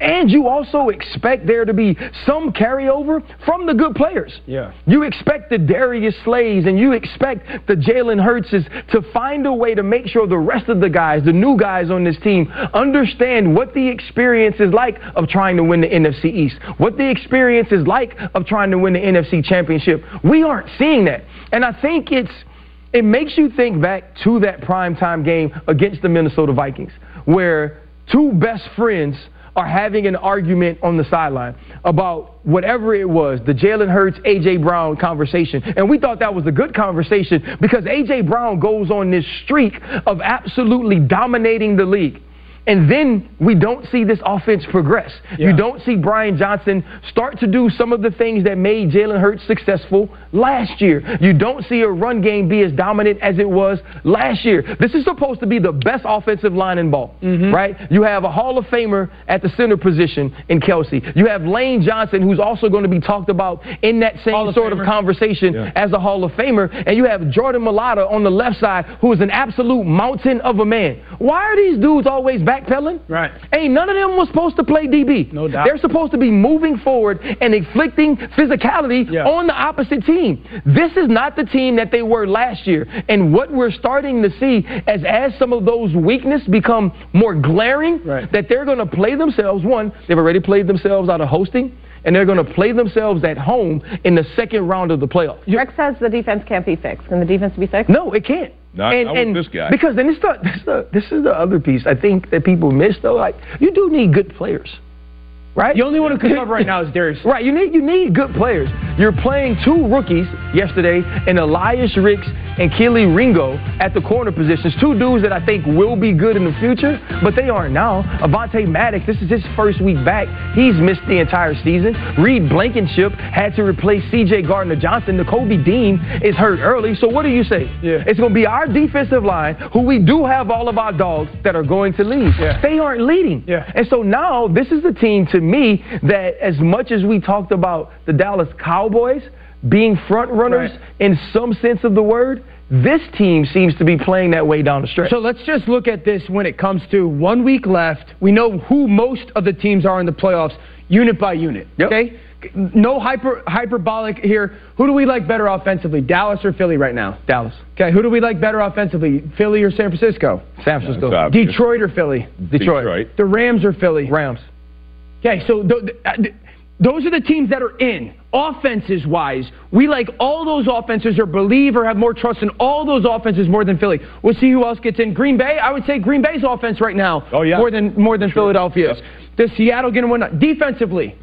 And you also expect there to be some carryover from the good players. Yeah. You expect the Darius Slays and you expect the Jalen Hurtses to find a way to make sure the rest of the guys, the new guys on this team, understand what the experience is like of trying to win the NFC East, what the experience is like of trying to win the NFC Championship. We aren't seeing that. And I think it's it makes you think back to that primetime game against the Minnesota Vikings, where two best friends – are having an argument on the sideline about whatever it was, the Jalen Hurts, A.J. Brown conversation. And we thought that was a good conversation because A.J. Brown goes on this streak of absolutely dominating the league. And then we don't see this offense progress. Yeah. You don't see Brian Johnson start to do some of the things that made Jalen Hurts successful last year. You don't see a run game be as dominant as it was last year. This is supposed to be the best offensive line in ball, mm-hmm. right? You have a Hall of Famer at the center position in Kelce. You have Lane Johnson, who's also going to be talked about in that same sort Famer. of conversation yeah. as a Hall of Famer. And you have Jordan Mailata on the left side, who is an absolute mountain of a man. Why are these dudes always back? Backpedaling. Right. Ain't none of them was supposed to play DB. No doubt. They're supposed to be moving forward and inflicting physicality yeah. on the opposite team. This is not the team that they were last year. And what we're starting to see as as some of those weaknesses become more glaring, right. that they're going to play themselves. One, they've already played themselves out of hosting and they're going to play themselves at home in the second round of the playoffs. Rex says the defense can't be fixed. Can the defense be fixed? No, it can't. Not, and, not and this guy. Because then it's the, this, the, this is the other piece I think that people miss though. Like you do need good players right? The only one who can cover right now is Darius. Right, you need you need good players. You're playing two rookies yesterday in Elias Ricks and Kelee Ringo at the corner positions. Two dudes that I think will be good in the future, but they aren't now. Avonte Maddox, this is his first week back. He's missed the entire season. Reed Blankenship had to replace C.J. Gardner Johnson. Nakobe Dean is hurt early. So what do you say? Yeah. It's going to be our defensive line, who we do have all of our dogs that are going to lead. Yeah. They aren't leading. Yeah. And so now this is the team to me that as much as we talked about the Dallas Cowboys being front runners right. in some sense of the word, this team seems to be playing that way down the stretch. So let's just look at this when it comes to one week left. We know who most of the teams are in the playoffs, unit by unit. Yep. Okay? No hyper hyperbolic here. Who do we like better offensively, Dallas or Philly right now? Dallas. Okay, who do we like better offensively, Philly or San Francisco? San Francisco. Yeah, Detroit or Philly? Detroit. Detroit. The Rams or Philly? Rams. Okay, so th- uh, th- those are the teams that are in. Offenses wise, we like all those offenses or believe or have more trust in all those offenses more than Philly. We'll see who else gets in. Green Bay, I would say Green Bay's offense right now oh, yeah. more than more than sure. Philadelphia's. Yep. Does Seattle get a win? Defensively,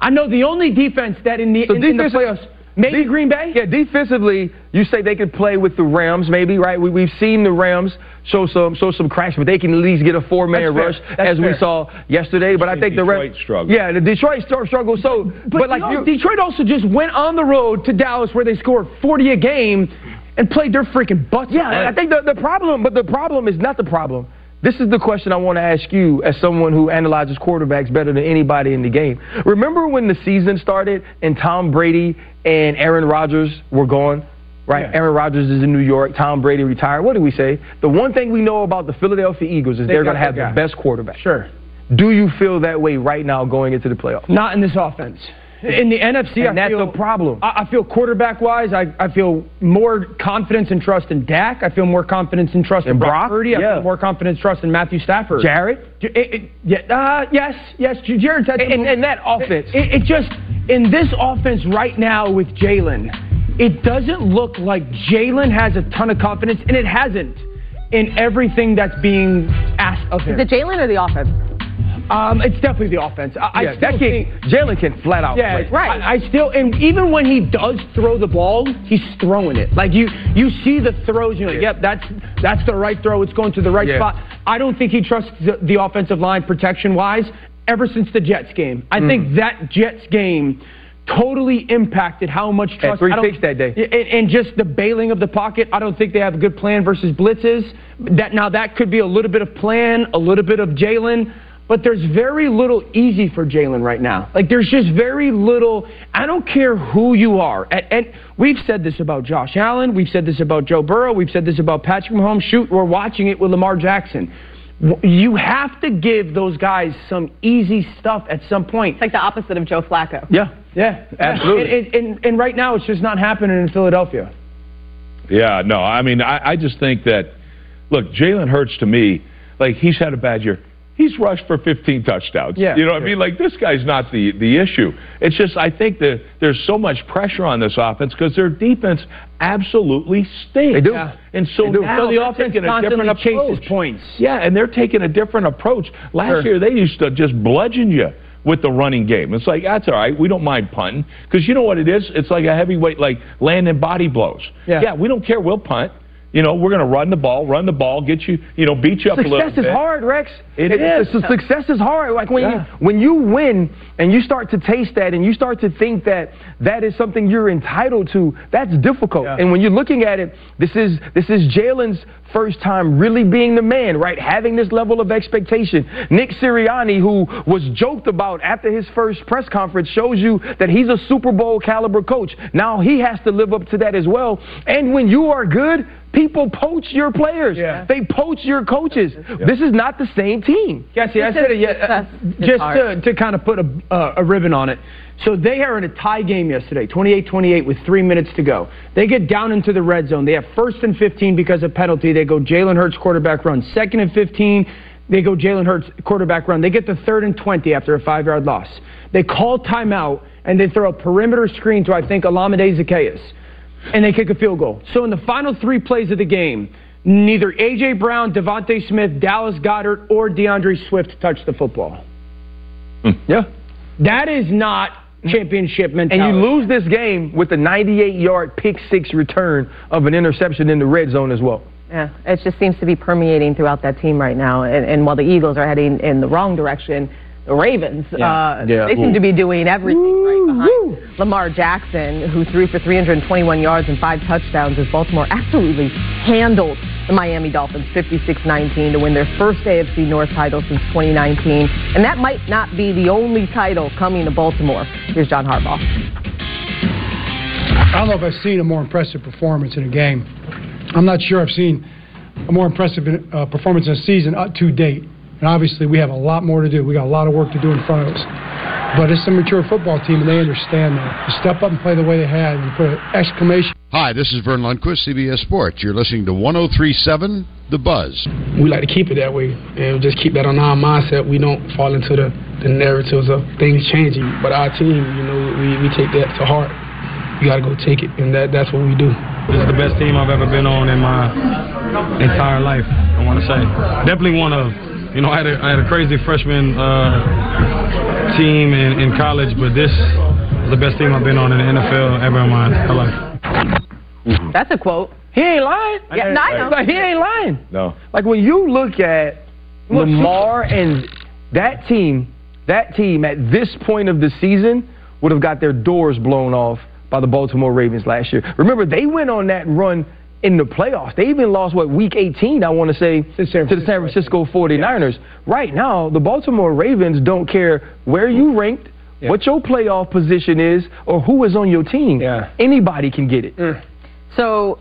I know the only defense that in the, so in, in the playoffs Maybe De- Green Bay? Yeah, defensively, you say they could play with the Rams, maybe, right? We, we've seen the Rams show some show some cracks, but they can at least get a four-man rush as fair. we saw yesterday. But I think Detroit the Rams Detroit struggle. Yeah, the Detroit struggle. So, but, but like you know, you, Detroit also just went on the road to Dallas where they scored 40 a game and played their freaking butts. Yeah, off. I think the, the problem, but the problem is not the problem. This is the question I want to ask you as someone who analyzes quarterbacks better than anybody in the game. Remember when the season started and Tom Brady and Aaron Rodgers were gone? Right? Yeah. Aaron Rodgers is in New York. Tom Brady retired. What do we say? The one thing we know about the Philadelphia Eagles is They are going to have the best quarterback. Sure. Do you feel that way right now going into the playoffs? Not in this offense. In the NFC, And I that's feel, the problem. I, I feel quarterback wise, I, I feel more confidence and trust in Dak. I feel more confidence and trust in, In Brock Brock? Purdy. I Yeah. feel more confidence and trust in Matthew Stafford. Jared? It- it- yeah, uh, yes, yes. J- Jared's had And, and, and that offense. It, it just in this offense right now with Jalen, it doesn't look like Jalen has a ton of confidence, and it hasn't in everything that's being asked of him. Is it Jalen or the offense? Um, it's definitely the offense. I, yeah, I still that kid, Jalen can flat out Yeah, play. Right. I, I still, and even when he does throw the ball, he's throwing it. Like you, you see the throws. You're like, Yeah. yep, that's that's the right throw. It's going to the right Yeah. spot. I don't think he trusts the, the offensive line protection wise. Ever since the Jets game, I Mm. think that Jets game totally impacted how much trust. three I don't- picks that day. and, and just the bailing of the pocket. I don't think they have a good plan versus blitzes. That now that could be a little bit of plan, a little bit of Jalen. But there's very little easy for Jalen right now. Like there's just very little. I don't care who you are, and, and we've said this about Josh Allen, we've said this about Joe Burrow, we've said this about Patrick Mahomes. Shoot, we're watching it with Lamar Jackson. You have to give those guys some easy stuff at some point. It's like the opposite of Joe Flacco. Yeah, yeah, absolutely. And, and, and, and right now, it's just not happening in Philadelphia. Yeah, no, I mean, I, I just think that, look, Jalen Hurts to me, like, he's had a bad year. He's rushed for 15 touchdowns. Yeah, you know what sure. I mean? Like, this guy's not the, the issue. It's just, I think that there's so much pressure on this offense because their defense absolutely stinks. They do. Yeah. And so They do. now So the offense taking a different chases approach. points. Yeah, and they're taking a different approach. Last Sure. year, they used to just bludgeon you with the running game. It's like, that's all right. We don't mind punting. Because you know what it is? It's like a heavyweight, like landing body blows. Yeah. yeah we don't care. We'll punt. You know, we're going to run the ball, run the ball, get you, you know, beat you up a little bit. Success is hard, Rex. It It's- is. success is hard. Like when Yeah. you when you win and you start to taste that and you start to think that that is something you're entitled to, that's difficult. Yeah. And when you're looking at it, this is this is Jalen's first time really being the man, right? Having this level of expectation. Nick Sirianni, who was joked about after his first press conference, shows you that he's a Super Bowl caliber coach. Now he has to live up to that as well. And when you are good, people poach your players. Yeah. They poach your coaches. This is not the same team. Cassie, I said it yet. Uh, just to, to kind of put a, uh, a ribbon on it. So they are in a tie game yesterday, 28-28 with three minutes to go. They get down into the red zone. They have first and 15 because of penalty. They go Jalen Hurts quarterback run. Second and 15, they go Jalen Hurts quarterback run. They get the third and 20 after a five-yard loss. They call timeout and they throw a perimeter screen to I think Olamide Zaccheaus, and they kick a field goal. So in the final three plays of the game. Neither A.J. Brown, DeVonta Smith, Dallas Goedert, or D'Andre Swift touched the football. Hmm. Yeah. That is not championship mentality. And you lose this game with a 98 yard pick six return of an interception in the red zone as well. Yeah, it just seems to be permeating throughout that team right now. And, and while the Eagles are heading in the wrong direction, the Ravens, uh, Yeah. they seem to be doing everything right behind Lamar Jackson, who threw for 321 yards and five touchdowns as Baltimore absolutely handled the Miami Dolphins 56-19 to win their first AFC North title since 2019. And that might not be the only title coming to Baltimore. Here's John Harbaugh. I don't know if I've seen a more impressive performance in a game. I'm not sure I've seen a more impressive uh, performance in a season uh, to date. And obviously, we have a lot more to do. We got a lot of work to do in front of us. But it's a mature football team, and they understand that. To step up and play the way they had, and put an exclamation Hi, this is Verne Lundquist, CBS Sports. You're listening to 1037 The Buzz. we like to keep it that way and just keep that on our mindset. We don't fall into the, the narratives of things changing. But our team, you know, we, we take that to heart. You got to go take it, and that, that's what we do. This is the best team I've ever been on in my entire life. I want to say definitely one of. You know, I had a, I had a crazy freshman uh, team in, in college, but this is the best team I've been on in the NFL ever in my life. That's a quote. He ain't lying. Yeah, no, I know. Like, he ain't lying. No. Like when you look at Lamar and that team, that team at this point of the season would have got their doors blown off by the Baltimore Ravens last year. Remember, they went on that run in the playoffs. They even lost what week 18, I want to say, to, the San Francisco 49ers. Right now, the Baltimore Ravens don't care where you mm-hmm. ranked, what your playoff position is, or who is on your team. Yeah. Anybody can get it. Mm. So,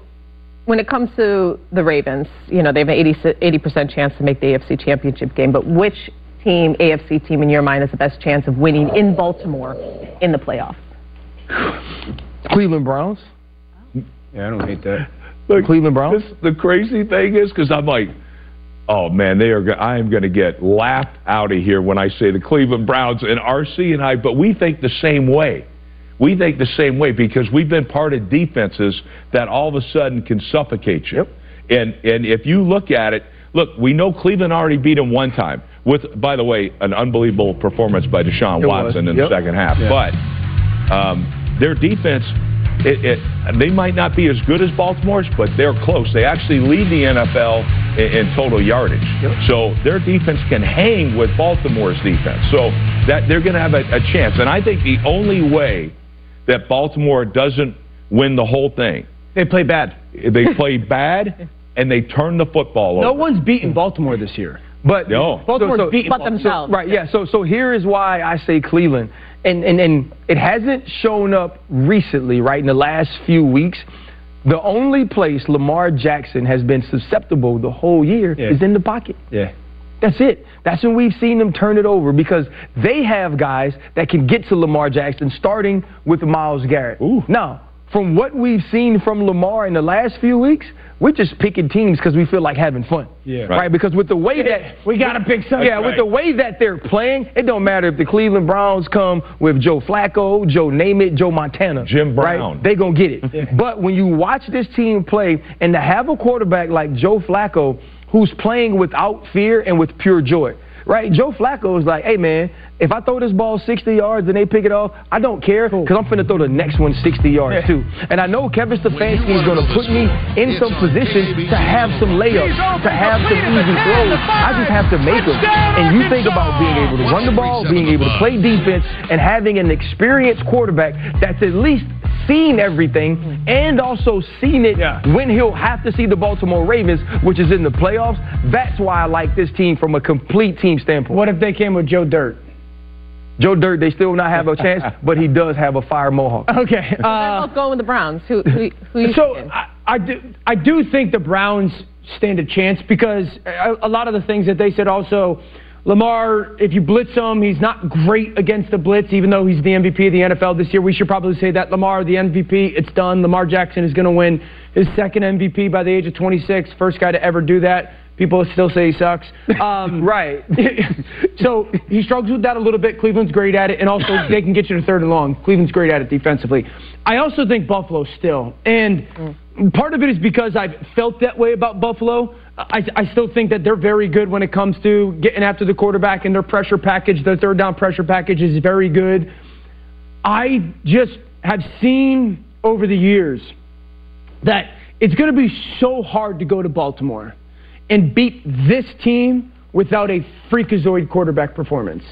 when it comes to the Ravens, you know, they have an 80, percent chance to make the AFC Championship game, but which team, AFC team, in your mind, has the best chance of winning in Baltimore in the playoffs? Cleveland Browns. Yeah, I don't hate that. Look, Cleveland Browns? This, the crazy thing is because I'm like, oh man, they are. I am going to get laughed out of here when I say the Cleveland Browns and RC and I. But we think the same way. We think the same way because we've been part of defenses that all of a sudden can suffocate you. Yep. And and if you look at it, look, we know Cleveland already beat them one time with, by the way, an unbelievable performance by Deshaun It was. Watson in Yep. the second half. Yeah. But um, their defense, it, it, they might not be as good as Baltimore's, but they're close. They actually lead the NFL in, in total yardage. So their defense can hang with Baltimore's defense. So that they're going to have a, a chance. And I think the only way that Baltimore doesn't win the whole thing, They play bad. they play bad and they turn the football No over. No one's beaten Baltimore this year. But No. Baltimore's beating But Baltimore. themselves. right, yeah. So so here is why I say Cleveland, and and and it hasn't shown up recently, right? In the last few weeks, the only place Lamar Jackson has been susceptible the whole year Yeah. is in the pocket. Yeah. That's it. That's when we've seen them turn it over because they have guys that can get to Lamar Jackson, starting with Myles Garrett. Ooh. Now, from what we've seen from Lamar in the last few weeks, we're just picking teams because we feel like having fun. Yeah. Right. Right. Because with the way that We got to pick some. yeah, with the way that they're playing, it don't matter if the Cleveland Browns come with Joe Flacco, Joe Name It, Joe Montana. Jim right? Brown. They gonna get it. But when you watch this team play and to have a quarterback like Joe Flacco who's playing without fear and with pure joy. Right? Joe Flacco is like, hey man, if I throw this ball 60 yards and they pick it off, I don't care because I'm finna throw the next one 60 yards too. And I know Kevin Stefanski is gonna put me in some position to have some layups, to have some easy throws. I just have to make them. And you think about being able to run the ball, being able to play defense, and having an experienced quarterback that's at least seen everything and also seen it Yeah. when he'll have to see the Baltimore Ravens, which is in the playoffs. That's why I like this team from a complete team standpoint. What if they came with Joe Dirt? Joe Dirt, they still not have a chance, but he does have a fire mohawk. Okay. They're Uh, both going with the Browns. Who, who, who you so? I, I do I do think the Browns stand a chance because a, a lot of the things that they said also. Lamar, if you blitz him, he's not great against the blitz, even though he's the MVP of the NFL this year. We should probably say that Lamar, the MVP, it's done. Lamar Jackson is going to win his second MVP by the age of 26. First guy to ever do that. People still say he sucks. Um, Right. so he struggles with that a little bit. Cleveland's great at it, and also they can get you to third and long. Cleveland's great at it defensively. I also think Buffalo still, and part of it is because I've felt that way about Buffalo. I, I still think that they're very good when it comes to getting after the quarterback, and their pressure package, their third down pressure package, is very good. I just have seen over the years that it's going to be so hard to go to Baltimore and beat this team without a freakazoid quarterback performance.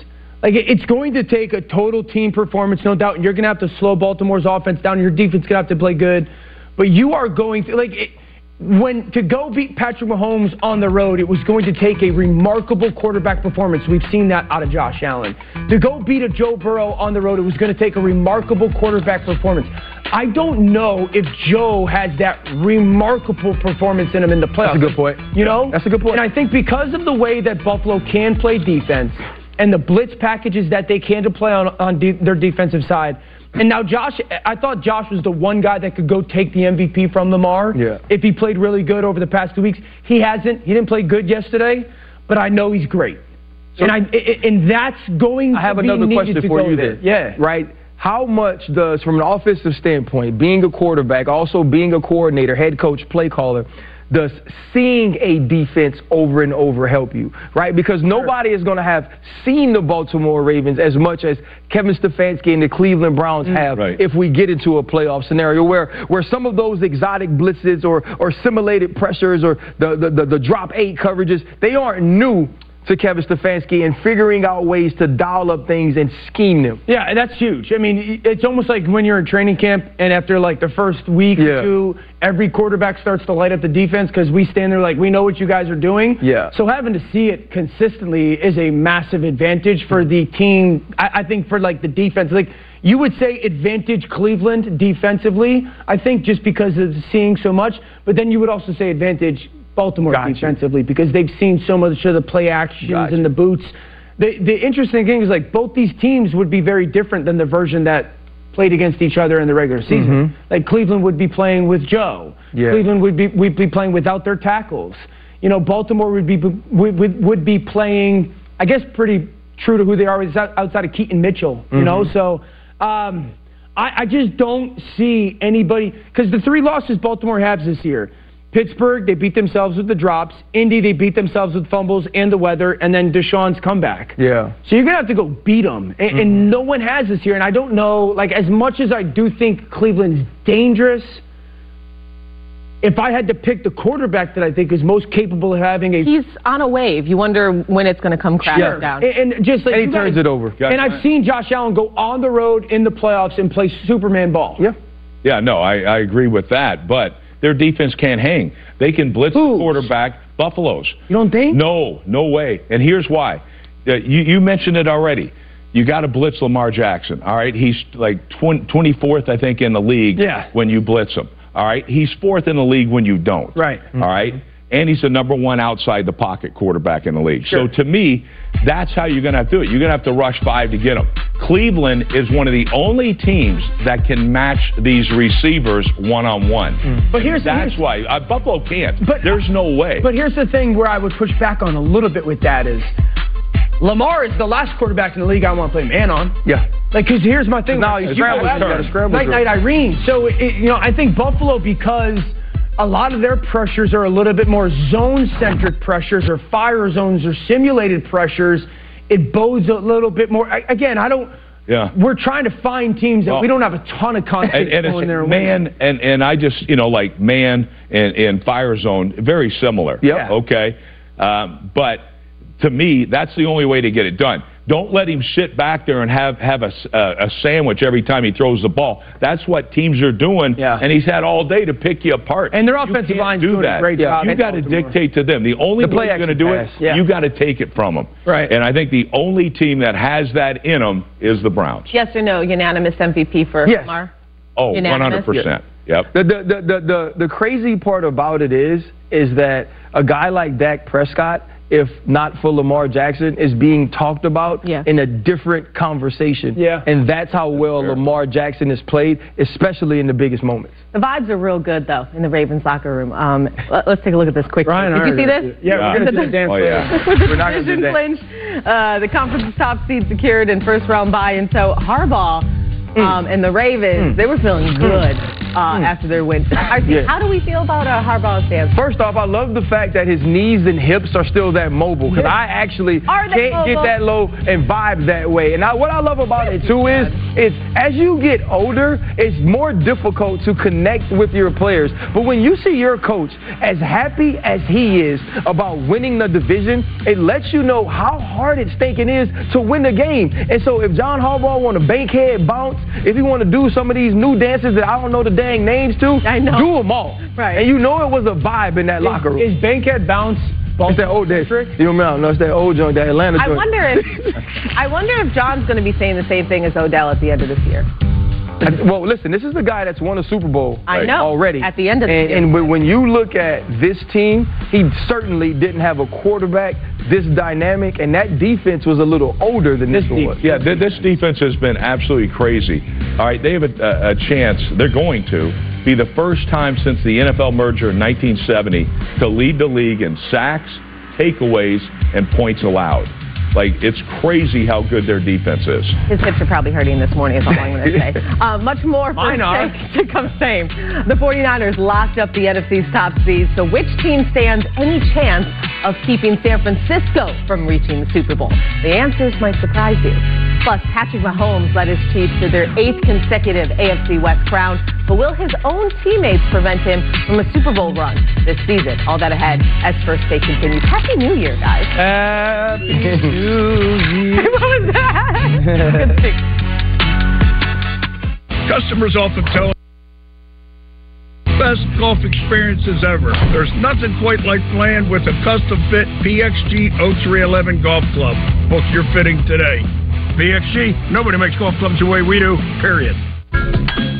Like it's going to take a total team performance, no doubt, and you're going to have to slow Baltimore's offense down. Your defense going to have to play good, but you are going to like it, when to go beat Patrick Mahomes on the road. It was going to take a remarkable quarterback performance. We've seen that out of Josh Allen. To go beat a Joe Burrow on the road, it was going to take a remarkable quarterback performance. I don't know if Joe has that remarkable performance in him in the playoffs. That's a good point. You know, That's a good point. And I think because of the way that Buffalo can play defense and the blitz packages that they can to play on on de- their defensive side. And now Josh, I thought Josh was the one guy that could go take the MVP from Lamar. Yeah. If he played really good over the past two weeks, he hasn't. He didn't play good yesterday, but I know he's great. and I and that's going. I have to another question for you there. then. Yeah. Right? How much does, from an offensive standpoint, being a quarterback, also being a coordinator, head coach, play caller, does seeing a defense over and over help you? Right? Because nobody is going to have seen the Baltimore Ravens as much as Kevin Stefanski and the Cleveland Browns mm. have Right. if we get into a playoff scenario where, where some of those exotic blitzes or, or simulated pressures or the, the, the, the drop eight coverages, they aren't new to Kevin Stefanski and figuring out ways to dial up things and scheme them. Yeah, and that's huge. I mean, it's almost like when you're in training camp and after like the first week Yeah. or two, every quarterback starts to light up the defense because we stand there like we know what you guys are doing. Yeah. So having to see it consistently is a massive advantage for the team. I, I think for like the defense, like you would say advantage Cleveland defensively. I think just because of seeing so much, but then you would also say advantage Baltimore Gotcha. defensively because they've seen so much of the play actions Gotcha. and the boots. The the interesting thing is like both these teams would be very different than the version that played against each other in the regular season. Like Cleveland would be playing with Joe. Mm-hmm. Yeah. Cleveland would be would be playing without their tackles. You know, Baltimore would be would, would, would be playing I guess pretty true to who they are outside of Keaton Mitchell, you know? Mm-hmm. So um I, I just don't see anybody because the three losses Baltimore has this year. Pittsburgh, they beat themselves with the drops. Indy, they beat themselves with fumbles and the weather, and then Deshaun's comeback. Yeah. So you're gonna have to go beat them, and, Mm-hmm. and no one has this year. And I don't know, like as much as I do think Cleveland's dangerous, if I had to pick the quarterback that I think is most capable of having a He's on a wave. You wonder when it's going to come crashing Sure. down. And, and just like And he you guys- turns it over. And I've seen Josh Allen go on the road in the playoffs and play Superman ball. Yeah. Yeah, no, I, I agree with that. But their defense can't hang. They can blitz the quarterback. Buffaloes. You don't think? No, no way. And here's why. Uh, you, you mentioned it already. You got to blitz Lamar Jackson. All right, he's like 20, 24th, I think, in the league. Yeah. When you blitz him. All right, he's fourth in the league when you don't. Right. All right. And he's the number one outside the pocket quarterback in the league. Sure. So to me, that's how you're going to have to do it. You're going to have to rush five to get him. Cleveland is one of the only teams that can match these receivers one on one. But here's the thing That's here's, why uh, Buffalo can't. But- There's no way. But here's the thing where I would push back on a little bit with that is Lamar is the last quarterback in the league I want to play man on. Yeah. Like, because here's my thing. Now you You scramble, go you gotta after scramble Night. Night Irene. So, it, you know, I think Buffalo, because a lot of their pressures are a little bit more zone centric pressures or fire zones or simulated pressures, it bodes a little bit more. I, again, I don't. yeah. We're trying to find teams that Well, we don't have a ton of confidence and, and it's there. winning. man and and I just you know like man and, and fire zone very similar. Yep. Okay. Um, but to me, that's the only way to get it done. Don't let him sit back there and have have a, s- a- a sandwich every time he throws the ball. That's what teams are doing, Yeah. and he's had all day to pick you apart. And their offensive can't line's do doing a that. great job You in got to dictate to them. The only The way play you're going to action do it, yeah. you got to take it from them. Right. And I think the only team that has that in them is the Browns. Yes or no, unanimous MVP for Yes. Lamar? Oh, Unanimous? 100%. Yep. The, the, the, the, the, the crazy part about it is, is that a guy like Dak Prescott, if not for Lamar Jackson, is being talked about Yeah. in a different conversation. Yeah. And that's how well Lamar Jackson is played, especially in the biggest moments. The vibes are real good, though, in the Ravens locker room. Um, let, us take a look at this quick. Ryan Did you see this? Yeah, Yeah. we're going to do the dance. Oh, yeah. With the We're not gonna do division that. clinch, uh, the conference top seed secured and first round bye, and so Harbaugh um, and the Ravens, they were feeling good uh, after their win. RC, Yeah. How do we feel about uh, Harbaugh's stance? First off, I love the fact that his knees and hips are still that mobile because I actually can't get that low and vibe that way. And I, what I love about it too is, is as you get older, it's more difficult to connect with your players. But when you see your coach as happy as he is about winning the division, it lets you know how hard it's thinking is to win the game. And so if John Harbaugh want to bankhead bounce, if he want to do some of these new dances that I don't know the dang names to, I know. do them all. Right. And you know it was a vibe in that locker room. Is Bankhead bounce? It's that old day. You know, no, it's that old joint, that Atlanta I wonder if I wonder if John's going to be saying the same thing as Odell at the end of this year. Well, listen, this is the guy that's won a Super Bowl I know. already. At the end of the and, year. and when- when you look at this team, he certainly didn't have a quarterback this dynamic, and that defense was a little older than this, one was. Yeah, th- this defense has been absolutely crazy. All right, they have a, a, a chance. They're going to be the first time since the NFL merger in 1970 to lead the league in sacks, takeaways, and points allowed. Like it's crazy how good their defense is. His hips are probably hurting this morning, is all I'm going to say. Uh, much more for Mine are. to come same. The 49ers locked up the NFC's top seed, so which team stands any chance of keeping San Francisco from reaching the Super Bowl? The answers might surprise you. Plus, Patrick Mahomes led his Chiefs to their eighth consecutive AFC West crown, but will his own teammates prevent him from a Super Bowl run this season? All that ahead as First Take continues. Happy New Year, guys. Happy New Year. what was that? Customers often tell us best golf experiences ever. There's nothing quite like playing with a custom fit PXG 0311 golf club. Book your fitting today. PXG, nobody makes golf clubs the way we do, period.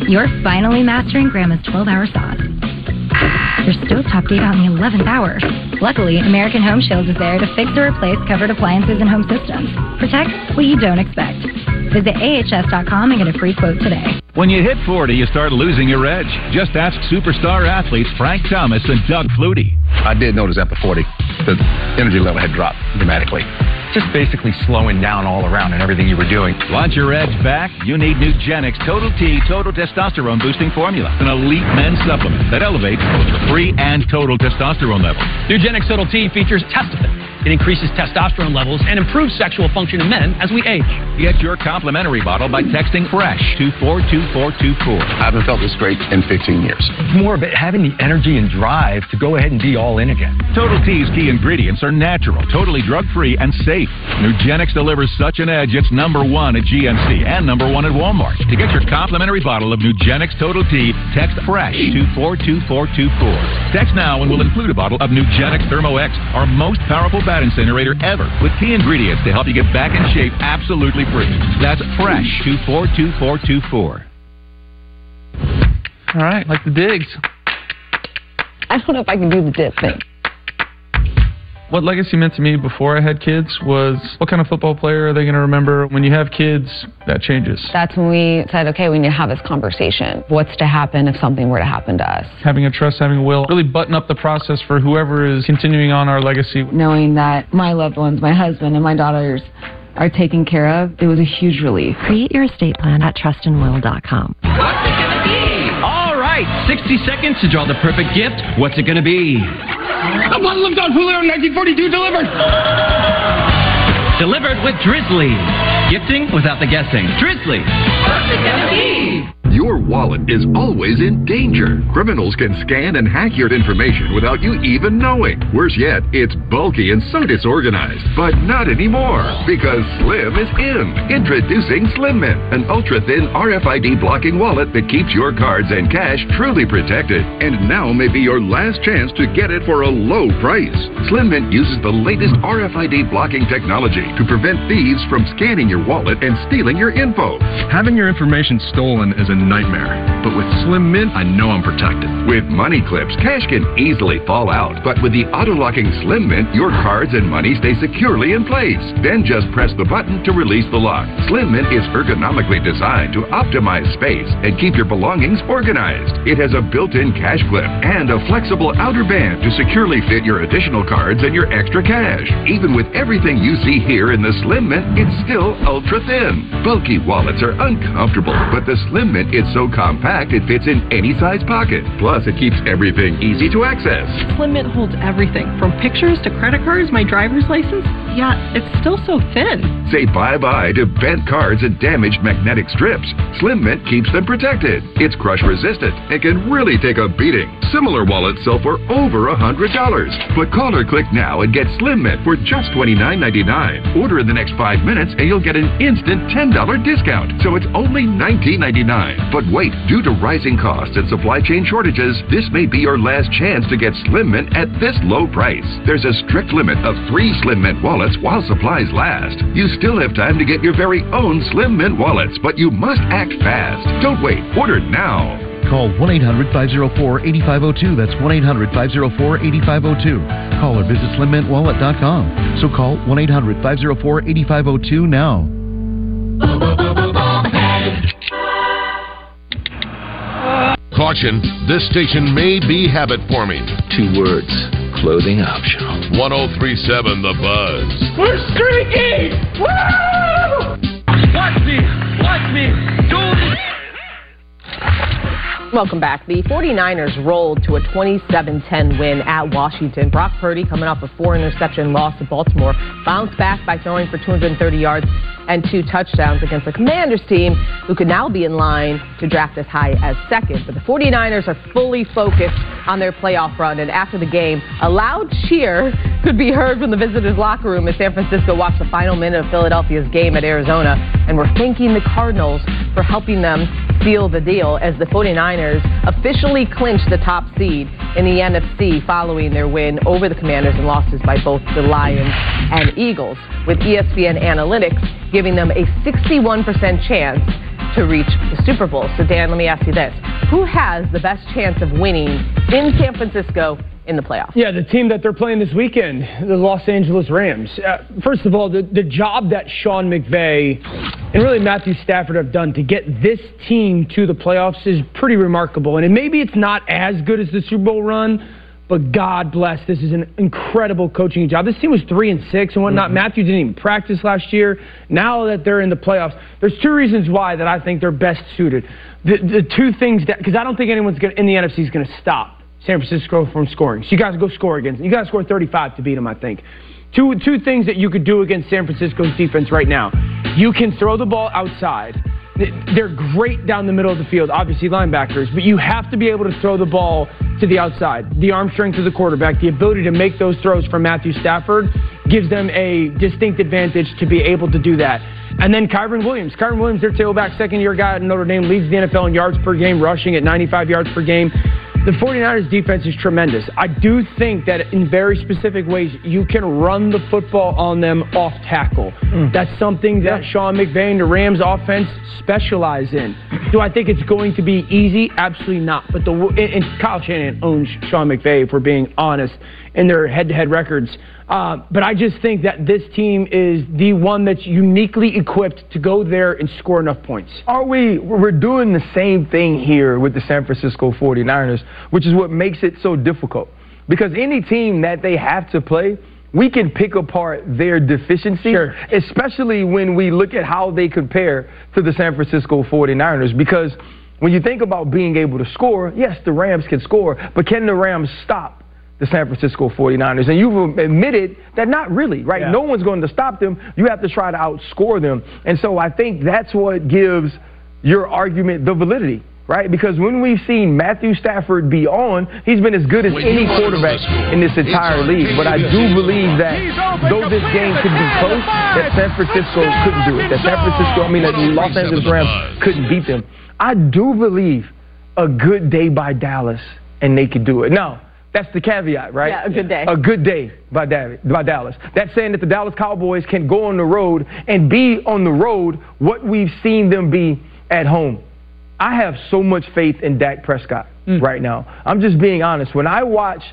You're finally mastering Grandma's 12 hour sauce. Your stovetop gave out in the 11th hour. Luckily, American Home Shield is there to fix or replace covered appliances and home systems. Protect what you don't expect. Visit ahs.com and get a free quote today. When you hit 40, you start losing your edge. Just ask superstar athletes Frank Thomas and Doug Flutie. I did notice after 40, the energy level had dropped dramatically. Just basically slowing down all around and everything you were doing. Want your edge back? You need Nugenix Total T Total Testosterone Boosting Formula, an elite men's supplement that elevates both your free and total testosterone levels. Nugenix Total T features Testofen, It increases testosterone levels and improves sexual function in men as we age. Get your complimentary bottle by texting FRESH to 42424. I haven't felt this great in 15 years. It's more of it having the energy and drive to go ahead and be all in again. Total T's key ingredients are natural, totally drug free, and safe. Nugenix delivers such an edge, it's number one at GNC and number one at Walmart. To get your complimentary bottle of Nugenix Total T, text FRESH to 42424. Text now and we'll include a bottle of Nugenix Thermo X, our most powerful bat incinerator ever, with key ingredients to help you get back in shape absolutely free. That's FRESH to 42424. All right, like the digs. I don't know if I can do the dip thing. What legacy meant to me before I had kids was what kind of football player are they going to remember? When you have kids, that changes. That's when we said, okay, we need to have this conversation. What's to happen if something were to happen to us? Having a trust, having a will, really button up the process for whoever is continuing on our legacy. Knowing that my loved ones, my husband and my daughters are taken care of, it was a huge relief. Create your estate plan at trustandwill.com. All right, 60 seconds to draw the perfect gift. What's it going to be? A bottle of Don Julio 1942 delivered. Delivered with Drizzly. Gifting without the guessing. Drizzly. What's it going to be? Your wallet is always in danger. Criminals can scan and hack your information without you even knowing. Worse yet, it's bulky and so disorganized. But not anymore, because Slim is in. Introducing Slim Mint, an ultra thin RFID blocking wallet that keeps your cards and cash truly protected. And now may be your last chance to get it for a low price. Slim Mint uses the latest RFID blocking technology to prevent thieves from scanning your wallet and stealing your info. Having your information stolen is a nightmare. But with Slim Mint, I know I'm protected. With money clips, cash can easily fall out, but with the auto-locking Slim Mint, your cards and money stay securely in place. Then just press the button to release the lock. Slim Mint is ergonomically designed to optimize space and keep your belongings organized. It has a built-in cash clip and a flexible outer band to securely fit your additional cards and your extra cash. Even with everything you see here in the Slim Mint, it's still ultra thin. Bulky wallets are uncomfortable, but the Slim Mint is so compact it fits in any size pocket. Plus, it keeps everything easy to access. Slim Mint holds everything from pictures to credit cards, my driver's license. Yeah, it's still so thin. Say bye bye to bent cards and damaged magnetic strips. Slim Mint keeps them protected. It's crush resistant and can really take a beating. Similar wallets sell for over a $100. But call or click now and get Slim Mint for just $29.99. Order in the next five minutes and you'll get an instant $10 discount. So it's only $19.99. But wait, due to rising costs and supply chain shortages, this may be your last chance to get Slim Mint at this low price. There's a strict limit of three Slim Mint wallets while supplies last. You still have time to get your very own Slim Mint wallets, but you must act fast. Don't wait. Order now. Call 1 800 504 8502. That's 1 800 504 8502. Call or visit slimmintwallet.com. So call 1 800 504 8502 now. Caution, this station may be habit forming. Two words clothing optional. 1037 The Buzz. We're streaking! Woo! Watch me! Watch me! Do this! Welcome back. The 49ers rolled to a 27-10 win at Washington. Brock Purdy, coming off a four-interception loss to Baltimore, bounced back by throwing for 230 yards and two touchdowns against the Commanders team, who could now be in line to draft as high as second. But the 49ers are fully focused on their playoff run, and after the game, a loud cheer could be heard from the visitors' locker room as San Francisco watched the final minute of Philadelphia's game at Arizona and were thanking the Cardinals for helping them seal the deal as the 49ers officially clinched the top seed in the NFC following their win over the Commanders and losses by both the Lions and Eagles, with ESPN Analytics giving them a 61% chance to reach the Super Bowl. So, Dan, let me ask you this Who has the best chance of winning in San Francisco in the playoffs? Yeah, the team that they're playing this weekend, the Los Angeles Rams. Uh, first of all, the, the job that Sean McVay and really Matthew Stafford have done to get this team to the playoffs is pretty remarkable. And maybe it's not as good as the Super Bowl run, but God bless, this is an incredible coaching job. This team was three and six and whatnot. Mm-hmm. Matthew didn't even practice last year. Now that they're in the playoffs, there's two reasons why that I think they're best suited. The, the two things that because I don't think anyone's gonna, in the NFC is going to stop San Francisco from scoring. So you guys got to go score against. You got to score 35 to beat them, I think. two two things that you could do against San Francisco's defense right now. You can throw the ball outside. They're great down the middle of the field, obviously linebackers, but you have to be able to throw the ball to the outside. The arm strength of the quarterback, the ability to make those throws from Matthew Stafford gives them a distinct advantage to be able to do that. And then Kyren Williams. Kyren Williams, their tailback, second year guy at Notre Dame, leads the NFL in yards per game, rushing at 95 yards per game. The 49ers defense is tremendous. I do think that in very specific ways, you can run the football on them off tackle. Mm. That's something that Sean McVay and the Rams offense specialize in. Do I think it's going to be easy? Absolutely not. But the and and Kyle Shanahan owns Sean McVay, if we're being honest, in their head-to-head records. Uh, but I just think that this team is the one that's uniquely equipped to go there and score enough points. Are we? We're doing the same thing here with the San Francisco 49ers, which is what makes it so difficult. Because any team that they have to play, we can pick apart their deficiency, especially when we look at how they compare to the San Francisco 49ers. Because when you think about being able to score, yes, the Rams can score, but can the Rams stop the San Francisco 49ers? And you've admitted that not really, right? No one's going to stop them. You have to try to outscore them. And so I think that's what gives your argument the validity. Right? Because when we've seen Matthew Stafford be on, he's been as good as any quarterback in this entire league. But I do believe that though this game could be close, that San Francisco couldn't do it. That San Francisco, I mean, that the Los Angeles Rams couldn't beat them. I do believe a good day by Dallas and they could do it. Now, that's the caveat, right? Yeah, a good day. A good day by, Dav- by Dallas. That's saying that the Dallas Cowboys can go on the road and be on the road what we've seen them be at home. I have so much faith in Dak Prescott hmm. right now. I'm just being honest. When I watch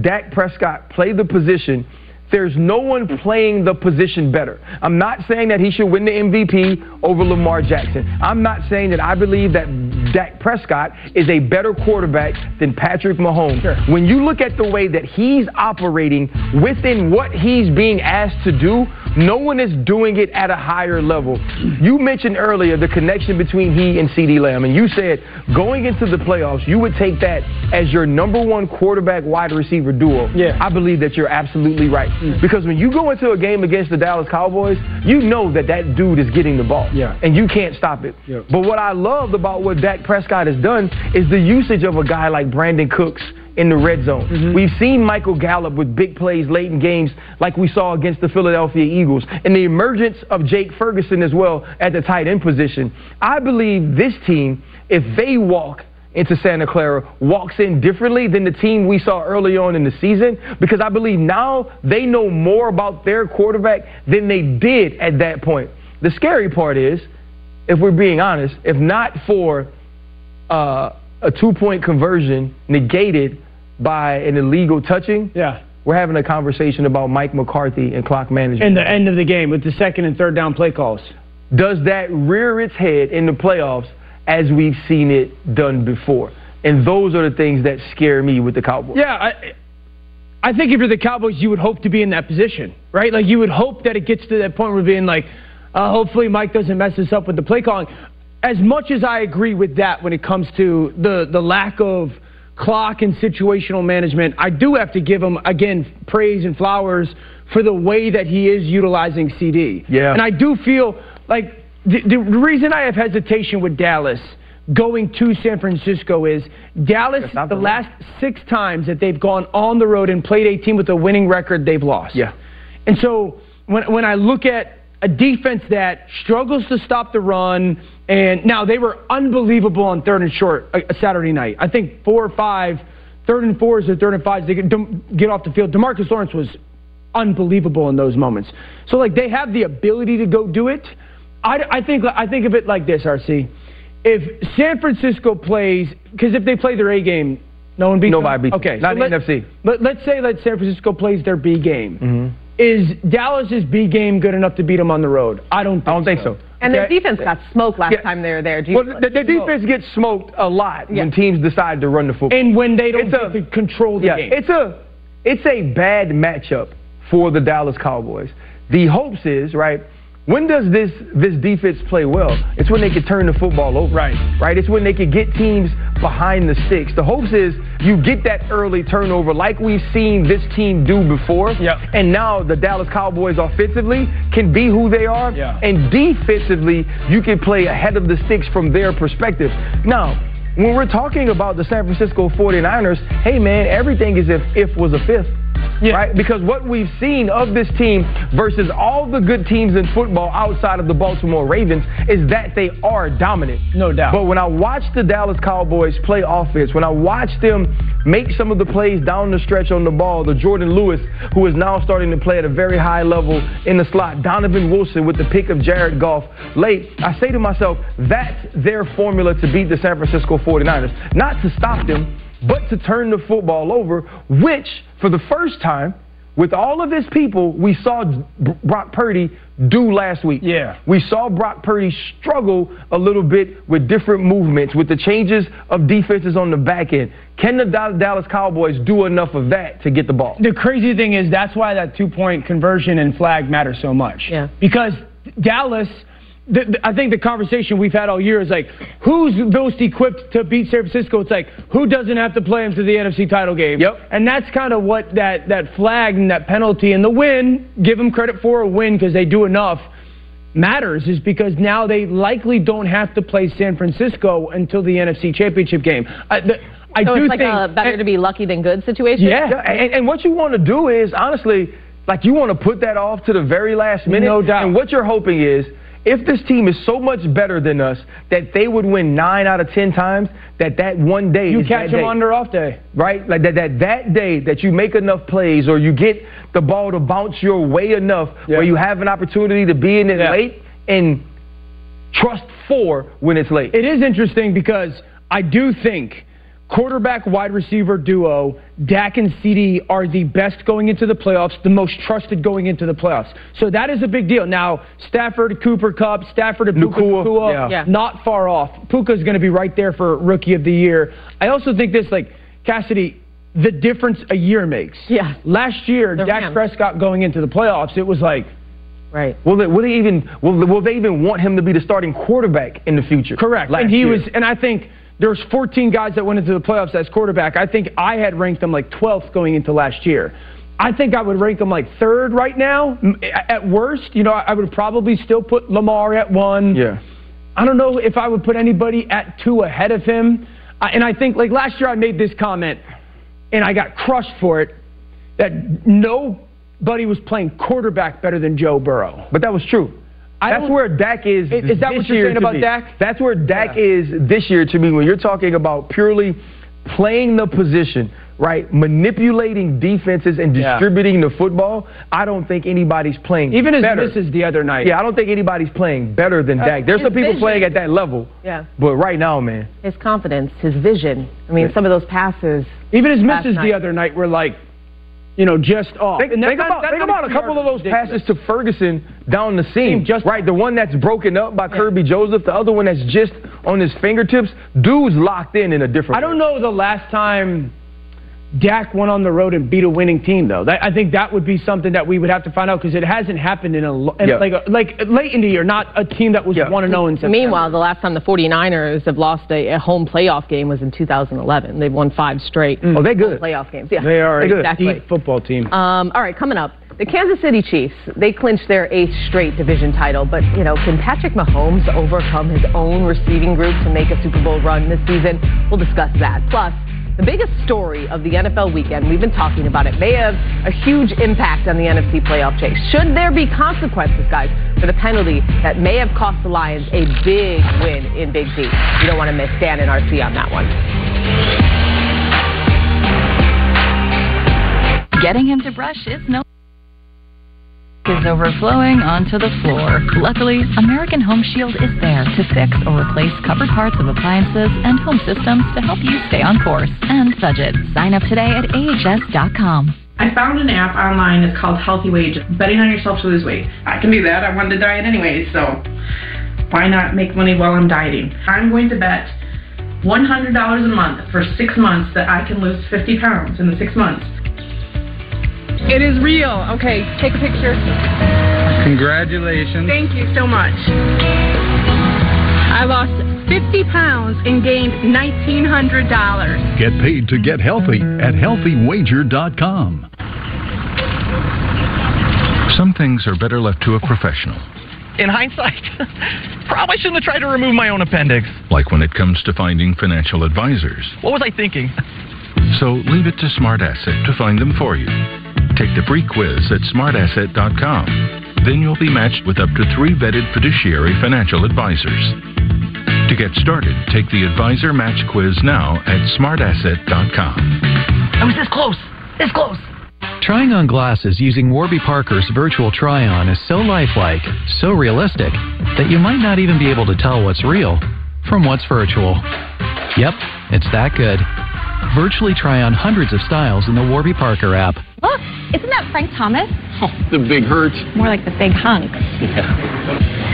Dak Prescott play the position, there's no one playing the position better. I'm not saying that he should win the MVP over Lamar Jackson. I'm not saying that I believe that Dak Prescott is a better quarterback than Patrick Mahomes. When you look at the way that he's operating within what he's being asked to do, no one is doing it at a higher level. You mentioned earlier the connection between he and CeeDee Lamb, and you said going into the playoffs, you would take that as your number one quarterback wide receiver duo. Yeah. I believe that you're absolutely right. Mm. Because when you go into a game against the Dallas Cowboys, you know that that dude is getting the ball. Yeah. And you can't stop it. But what I loved about what Dak Prescott has done is the usage of a guy like Brandin Cooks in the red zone. Mm-hmm. We've seen Michael Gallup with big plays late in games like we saw against the Philadelphia Eagles and the emergence of Jake Ferguson as well at the tight end position. I believe this team, if they walk into Santa Clara walks in differently than the team we saw early on in the season because I believe now they know more about their quarterback than they did at that point. The scary part is, if we're being honest, if not for uh, a two point conversion negated by an illegal touching, yeah. we're having a conversation about Mike McCarthy and clock management. And the end of the game with the second and third down play calls. Does that rear its head in the playoffs as we've seen it done before? And those are the things that scare me with the Cowboys. Yeah, I, I think if you're the Cowboys, you would hope to be in that position, right? Like you would hope that it gets to that point where being like, uh, hopefully Mike doesn't mess us up with the play calling. As much as I agree with that when it comes to the the lack of clock and situational management, I do have to give him again praise and flowers for the way that he is utilizing CeeDee. Yeah. and I do feel like the, the reason I have hesitation with Dallas going to San Francisco is Dallas, the last six times that they've gone on the road and played a team with a winning record, they've lost. Yeah. And so when, when I look at a defense that struggles to stop the run, and now they were unbelievable on third and short a, a Saturday night. I think four or five, third and fours or third and fives, they get, get off the field. Demarcus Lawrence was unbelievable in those moments. So like they have the ability to go do it. I, I think I think of it like this, RC. If San Francisco plays, because if they play their A game, no one beats Nobody them. beats them. Okay, Not so in the let- NFC. But let's say that San Francisco plays their B game. Mm-hmm. Is Dallas's B game good enough to beat them on the road? I don't. Think I don't think so. And their defense got smoked last time they were there. Well, the, the defense gets smoked a lot when teams decide to run the football. And when they don't a- get to control the yeah, game. it's a it's a bad matchup for the Dallas Cowboys. The hopes is right. When does this this defense play well? It's when they can turn the football over. Right. Right. It's when they can get teams behind the sticks. The hopes is you get that early turnover like we've seen this team do before. Yep. And now the Dallas Cowboys offensively can be who they are. Yeah. And defensively, you can play ahead of the sticks from their perspective. Now, when we're talking about the San Francisco 49ers, hey man, everything is if if was a fifth. Right? Because what we've seen of this team versus all the good teams in football outside of the Baltimore Ravens is that they are dominant. No doubt. But when I watch the Dallas Cowboys play offense, when I watch them make some of the plays down the stretch on the ball, the Jourdan Lewis, who is now starting to play at a very high level in the slot, Donovan Wilson with the pick of Jared Goff late, I say to myself, that's their formula to beat the San Francisco 49ers. Not to stop them, but to turn the football over, which, for the first time, with all of his people, we saw B- Brock Purdy do last week. Yeah. We saw Brock Purdy struggle a little bit with different movements, with the changes of defenses on the back end. Can the Dallas Cowboys do enough of that to get the ball? The crazy thing is that's why that two point conversion and flag matter so much. Yeah. Because Dallas, the, the- I think the conversation we've had all year is like, who's most equipped to beat San Francisco? It's like, who doesn't have to play them to the NFC title game? Yep. And that's kind of what that, that flag and that penalty and the win, give them credit for a win because they do enough, matters is because now they likely don't have to play San Francisco until the NFC championship game. I, the, I so do it's like think a better to be lucky than good situation. Yeah, and, and what you want to do is honestly, like you want to put that off to the very last minute. No doubt. And what you're hoping is, if this team is so much better than us that they would win nine out of ten times, that that one day you is catch them day. on their off day. right? Like that, that that day that you make enough plays or you get the ball to bounce your way enough where you have an opportunity to be in it late and trust four when it's late. It is interesting because I do think quarterback wide receiver duo, Dak and CeeDee, are the best going into the playoffs, the most trusted going into the playoffs. So that is a big deal. Now, Stafford, Cooper Kupp, Stafford and Puka Nacua, Nacua, yeah. Yeah. not far off. Puka is going to be right there for rookie of the year. I also think this, like, Cassidy, the difference a year makes. Yeah. Last year, The Dak Rams. Prescott going into the playoffs, it was like, Right. Will they, will they even will, will they even want him to be the starting quarterback in the future? Correct. Last and he year. was, and I think there's 14 guys that went into the playoffs as quarterback. I think I had ranked them like 12th going into last year. I think I would rank them like third right now. At worst, you know, I would probably still put Lamar at one. Yeah. I don't know if I would put anybody at two ahead of him. And I think, like last year, I made this comment, and I got crushed for it, that nobody was playing quarterback better than Joe Burrow. But that was true. I That's where Dak is. Is- is that this what you're year saying to about me. Dak? That's where Dak is this year to me. When you're talking about purely playing the position, right, manipulating defenses and Yeah. distributing the football, I don't think anybody's playing Even his better. misses the other night. Yeah, I don't think anybody's playing better than uh, Dak. There's some people vision. playing at that level, Yeah. but right now, man, His confidence, his vision. I mean, some of those passes. Even his last misses night. the other night were like, you know, just off. Think, think about, think about a couple of those ridiculous. passes to Ferguson down the seam. Just- right, the one that's broken up by Kerby Joseph, the other one that's just on his fingertips. Dude's locked in in a different. I don't know the last time Dak went on the road and beat a winning team, though. That, I think that would be something that we would have to find out because it hasn't happened in a lo- in Yeah. like a, like late in the year, not a team that was one and zero in September. Meanwhile, the last time the 49ers have lost a, a home playoff game was in 2011. They've won five straight Oh, they good. playoff games. Yeah, they are a exactly. deep football team. Um, all right, coming up, the Kansas City Chiefs. They clinched their eighth straight division title, but you know, can Patrick Mahomes overcome his own receiving group to make a Super Bowl run this season? We'll discuss that. Plus. The biggest story of the NFL weekend, we've been talking about it, may have a huge impact on the NFC playoff chase. Should there be consequences, guys, for the penalty that may have cost the Lions a big win in Big D? You don't want to miss Dan and RC on that one. Getting him to brush is no overflowing onto the floor. Luckily, American Home Shield is there to fix or replace covered parts of appliances and home systems to help you stay on course and budget. Sign up today at ahs.com. I found an app online. It's called Healthy Wages. Betting on yourself to lose weight. I can do that. I wanted to diet anyway, so why not make money while I'm dieting? I'm going to bet $100 a month for six months that I can lose 50 pounds in the six months. It is real. Okay, take a picture. Congratulations. Thank you so much. I lost 50 pounds and gained $1,900. Get paid to get healthy at healthywager.com. Some things are better left to a professional, In hindsight, probably shouldn't have tried to remove my own appendix. like when it comes to finding financial advisors. What was I thinking? So leave it to Smart Asset to find them for you. Take the free quiz at smartasset.com. Then you'll be matched with up to three vetted fiduciary financial advisors. To get started, take the Advisor Match quiz now at smartasset.com. I was this close. This close. Trying on glasses using Warby Parker's virtual try on is so lifelike, so realistic, that you might not even be able to tell what's real from what's virtual. Yep, it's that good. Virtually try on hundreds of styles in the Warby Parker app. Look, isn't that Frank Thomas? Oh, the big hurt. More like the big hunk. Yeah.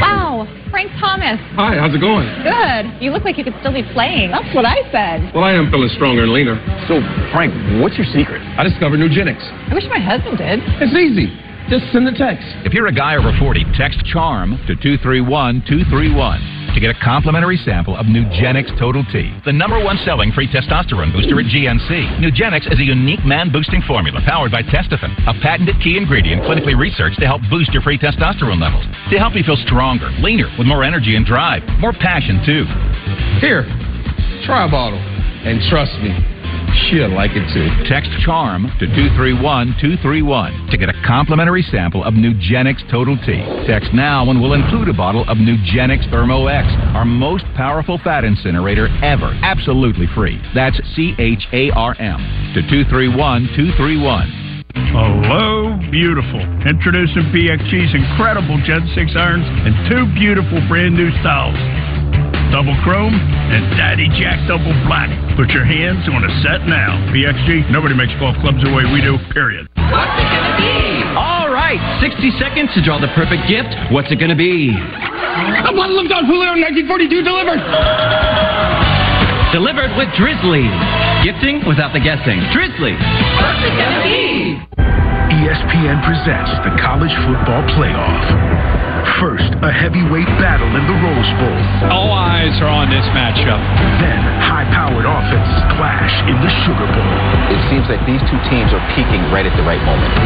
Wow, Frank Thomas. Hi, how's it going? Good. You look like you could still be playing. That's what I said. Well, I am feeling stronger and leaner. So, Frank, what's your secret? I discovered Nugenix. I wish my husband did. It's easy. Just send a text. If you're a guy over 40, text CHARM to 231 231 to get a complimentary sample of Nugenix Total T, the number one selling free testosterone booster at GNC. Nugenix is a unique man boosting formula powered by Testofen, a patented key ingredient clinically researched to help boost your free testosterone levels, to help you feel stronger, leaner, with more energy and drive, more passion too. Here, try a bottle. And trust me, she'll like it too. Text CHARM to 231 231 to get a complimentary sample of Nugenix Total T. Text now and we'll include a bottle of Nugenix Thermo X, our most powerful fat incinerator ever. Absolutely free. That's C H A R M to 231 231. Hello, beautiful. Introducing PXG's incredible Gen 6 irons and two beautiful brand new styles. Double chrome and Daddy Jack double black. Put your hands on a set now. PXG, nobody makes golf clubs the way we do, period. What's it gonna be? All right, 60 seconds to draw the perfect gift. What's it going to be? A bottle of Don Julio 1942 delivered. Delivered with Drizzly. Gifting without the guessing. Drizzly. What's it going to be? ESPN presents the College Football Playoff. First, a heavyweight battle in the Rose Bowl. All eyes are on this matchup. Then, high-powered offenses clash in the Sugar Bowl. It seems like these two teams are peaking right at the right moment.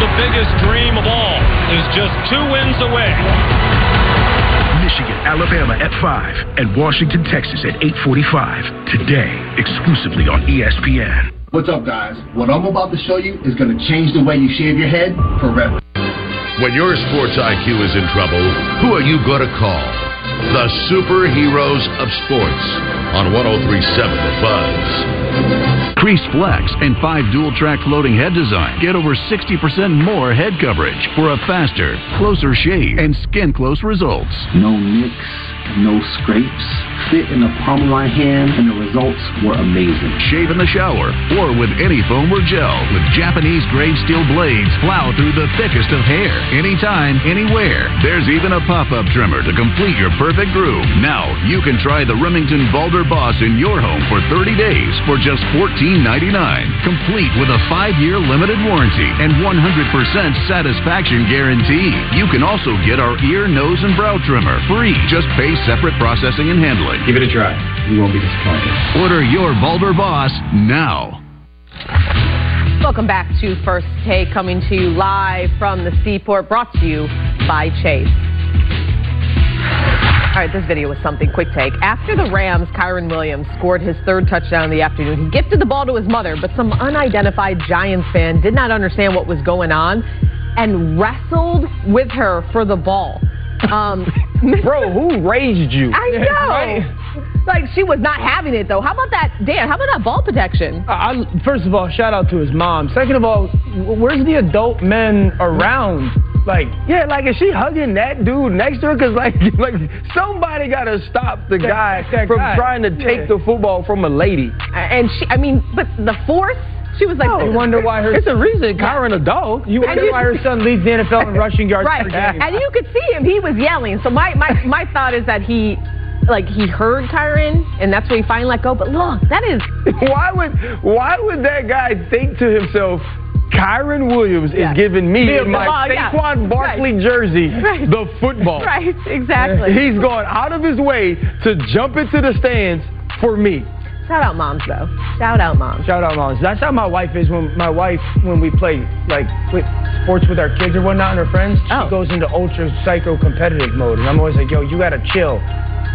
The biggest dream of all is just two wins away. Michigan, Alabama at 5, and Washington, Texas at 8:45 today, exclusively on ESPN. What's up, guys? What I'm about to show you is going to change the way you shave your head forever. When your sports IQ is in trouble, who are you going to call? The superheroes of sports on 1037 The Buzz. Crease Flex and 5 dual track floating head design. Get over 60% more head coverage for a faster, closer shave and skin close results. No nicks, no scrapes. Fit in the palm of my hand, and the results were amazing. Shave in the shower or with any foam or gel with Japanese grade steel blades plow through the thickest of hair. Anytime, anywhere. There's even a pop-up trimmer to complete your perfect groom. Now you can try the Remington Balder Boss in your home for 30 days for just $14.99. Complete with a 5-year limited warranty and 100% satisfaction guarantee. You can also get our ear, nose, and brow trimmer free. Just pay separate processing and handling. Give it a try. You won't be disappointed. Order your Balder Boss now. Welcome back to First Take, coming to you live from the Seaport, brought to you by Chase. All right, this video was something. Quick take. After the Rams, Kyren Williams scored his third touchdown of the afternoon. He gifted the ball to his mother, but some unidentified Giants fan did not understand what was going on and wrestled with her for the ball. Um, Bro, who raised you? I know. Right? Like she was not having it though. How about that, Dan? How about that ball protection? I, I- first of all, shout out to his mom. Second of all, where's the adult men around? Like, Yeah, like is she hugging that dude next to her? Cause like, like somebody got to stop the That- guy that from guy. trying to take Yeah. the football from a lady. And she, I mean, but the force. She was like, you wonder why her. It's a reason Kyren a dog. You wonder you- why her son leads the NFL in rushing yards right, per game. and you could see him. He was yelling. So my my my thought is that he. Like he heard Kyren, and that's why he finally let go. But look, that is Why would why would that guy think to himself, Kyren Williams Yeah. is giving me in my ball, yeah. Saquon Barkley Right. jersey Right. the football. Right, exactly. He's going out of his way to jump into the stands for me. Shout out moms though. Shout out moms. Shout out moms. That's how my wife is when my wife when we play like with sports with our kids or whatnot and her friends. Oh. She goes into ultra psycho competitive mode, and I'm always like, "Yo, you gotta chill."